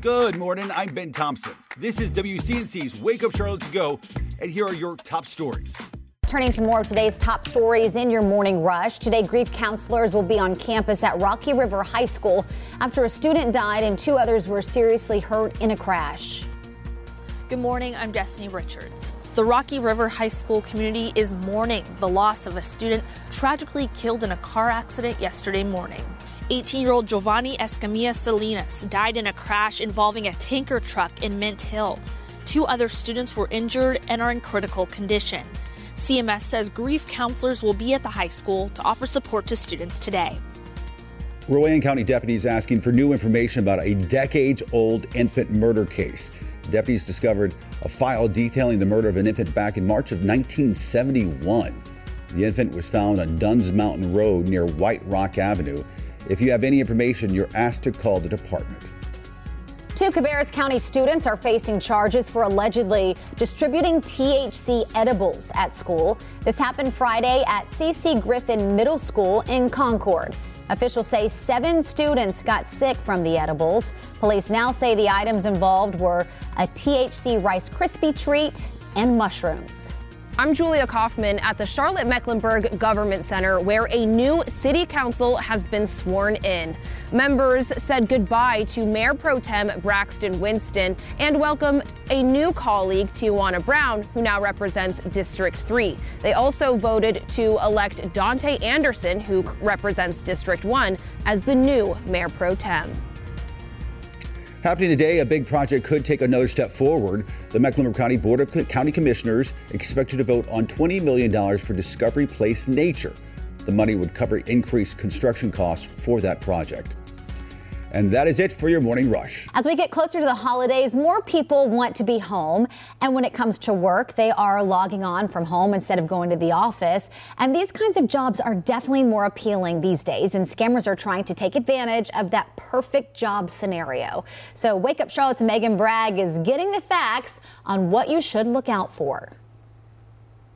Good morning. I'm Ben Thompson. This is WCNC's Wake Up Charlotte to Go, and here are your top stories. Turning to more of today's top stories in your morning rush. Today, grief counselors will be on campus at Rocky River High School after a student died and two others were seriously hurt in a crash. Good morning. I'm Destiny Richards. The Rocky River High School community is mourning the loss of a student tragically killed in a car accident yesterday morning. 18 year old Jovany Escamilla Salinas died in a crash involving a tanker truck in Mint Hill. Two other students were injured and are in critical condition. CMS says grief counselors will be at the high school to offer support to students today. Rowan County deputies asking for new information about a decades old infant murder case. Deputies discovered a file detailing the murder of an infant back in March of 1971. The infant was found on Dunns Mountain Road near White Rock Avenue. If you have any information, you're asked to call the department. Two Cabarrus County students are facing charges for allegedly distributing THC edibles at school. This happened Friday at CC Griffin Middle School in Concord. Officials say seven students got sick from the edibles. Police now say the items involved were a THC Rice Krispie treat and mushrooms. I'm Julia Kaufman at the Charlotte Mecklenburg Government Center, where a new city council has been sworn in. Members said goodbye to Mayor Pro Tem Braxton Winston and welcomed a new colleague, Tiawana Brown, who now represents District 3. They also voted to elect Dante Anderson, who represents District 1, as the new Mayor Pro Tem. Happening today, a big project could take another step forward. The Mecklenburg County Board of County Commissioners expected to vote on $20 million for Discovery Place Nature. The money would cover increased construction costs for that project. And that is it for your morning rush. As we get closer to the holidays, more people want to be home. And when it comes to work, they are logging on from home instead of going to the office. And these kinds of jobs are definitely more appealing these days. And scammers are trying to take advantage of that perfect job scenario. So Wake Up Charlotte's Megan Bragg is getting the facts on what you should look out for.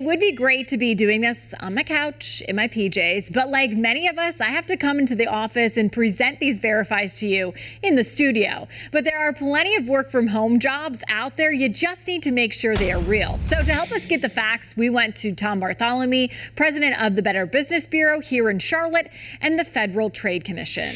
It would be great to be doing this on my couch in my PJs, but like many of us, I have to come into the office and present these verifies to you in the studio. But there are plenty of work from home jobs out there. You just need to make sure they are real. So to help us get the facts, we went to Tom Bartholomew, president of the Better Business Bureau here in Charlotte and the Federal Trade Commission.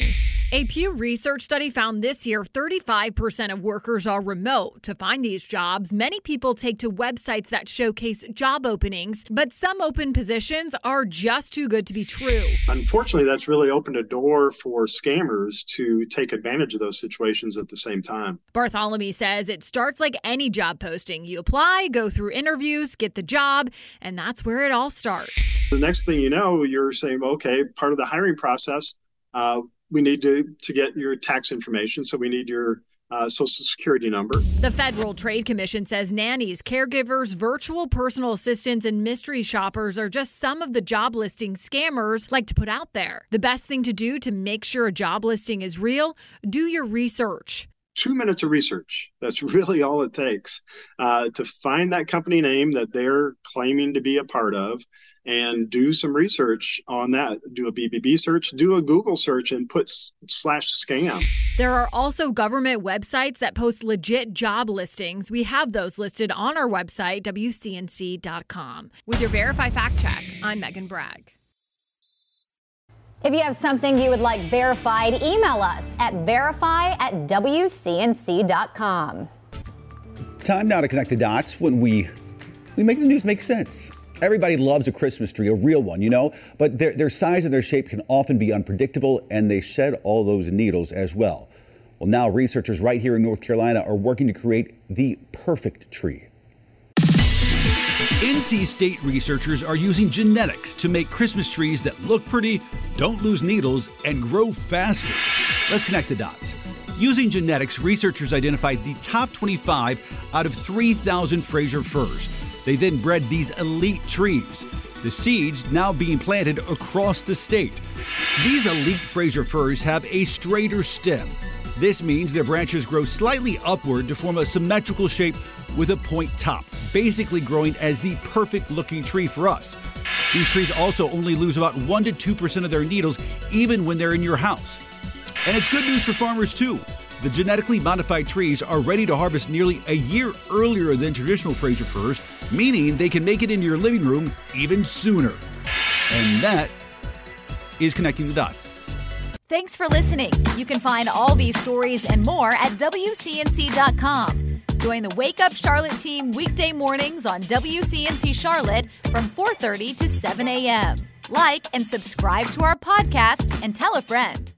A Pew Research study found this year 35% of workers are remote. To find these jobs, many people take to websites that showcase job openings, but some open positions are just too good to be true. Unfortunately, that's really opened a door for scammers to take advantage of those situations at the same time. Bartholomew says it starts like any job posting. You apply, go through interviews, get the job, and that's where it all starts. The next thing you know, you're saying, okay, part of the hiring process, uh, we need to, to get your tax information. So we need your uh, social security number. The Federal Trade Commission says nannies, caregivers, virtual personal assistants, and mystery shoppers are just some of the job listing scammers like to put out there. The best thing to do to make sure a job listing is real, do your research. Two minutes of research. That's really all it takes uh, to find that company name that they're claiming to be a part of and do some research on that. Do a BBB search, do a Google search, and put slash scam. There are also government websites that post legit job listings. We have those listed on our website, WCNC.com. With your Verify Fact Check, I'm Megan Bragg. If you have something you would like verified, email us at verify at WCNC.com. Time now to connect the dots when we we make the news make sense. Everybody loves a Christmas tree, a real one, you know, but their, their size and their shape can often be unpredictable and they shed all those needles as well. Well, now researchers right here in North Carolina are working to create the perfect tree. NC State researchers are using genetics to make Christmas trees that look pretty, don't lose needles, and grow faster. Let's connect the dots. Using genetics, researchers identified the top 25 out of 3,000 Fraser firs they then bred these elite trees, the seeds now being planted across the state. These elite Fraser firs have a straighter stem. This means their branches grow slightly upward to form a symmetrical shape with a point top, basically growing as the perfect looking tree for us. These trees also only lose about 1 to 2% of their needles even when they're in your house. And it's good news for farmers too. The genetically modified trees are ready to harvest nearly a year earlier than traditional Fraser firs, meaning they can make it into your living room even sooner. And that is connecting the dots. Thanks for listening. You can find all these stories and more at WCNC.com. Join the Wake Up Charlotte team weekday mornings on WCNC Charlotte from 4:30 to 7 a.m. Like and subscribe to our podcast and tell a friend.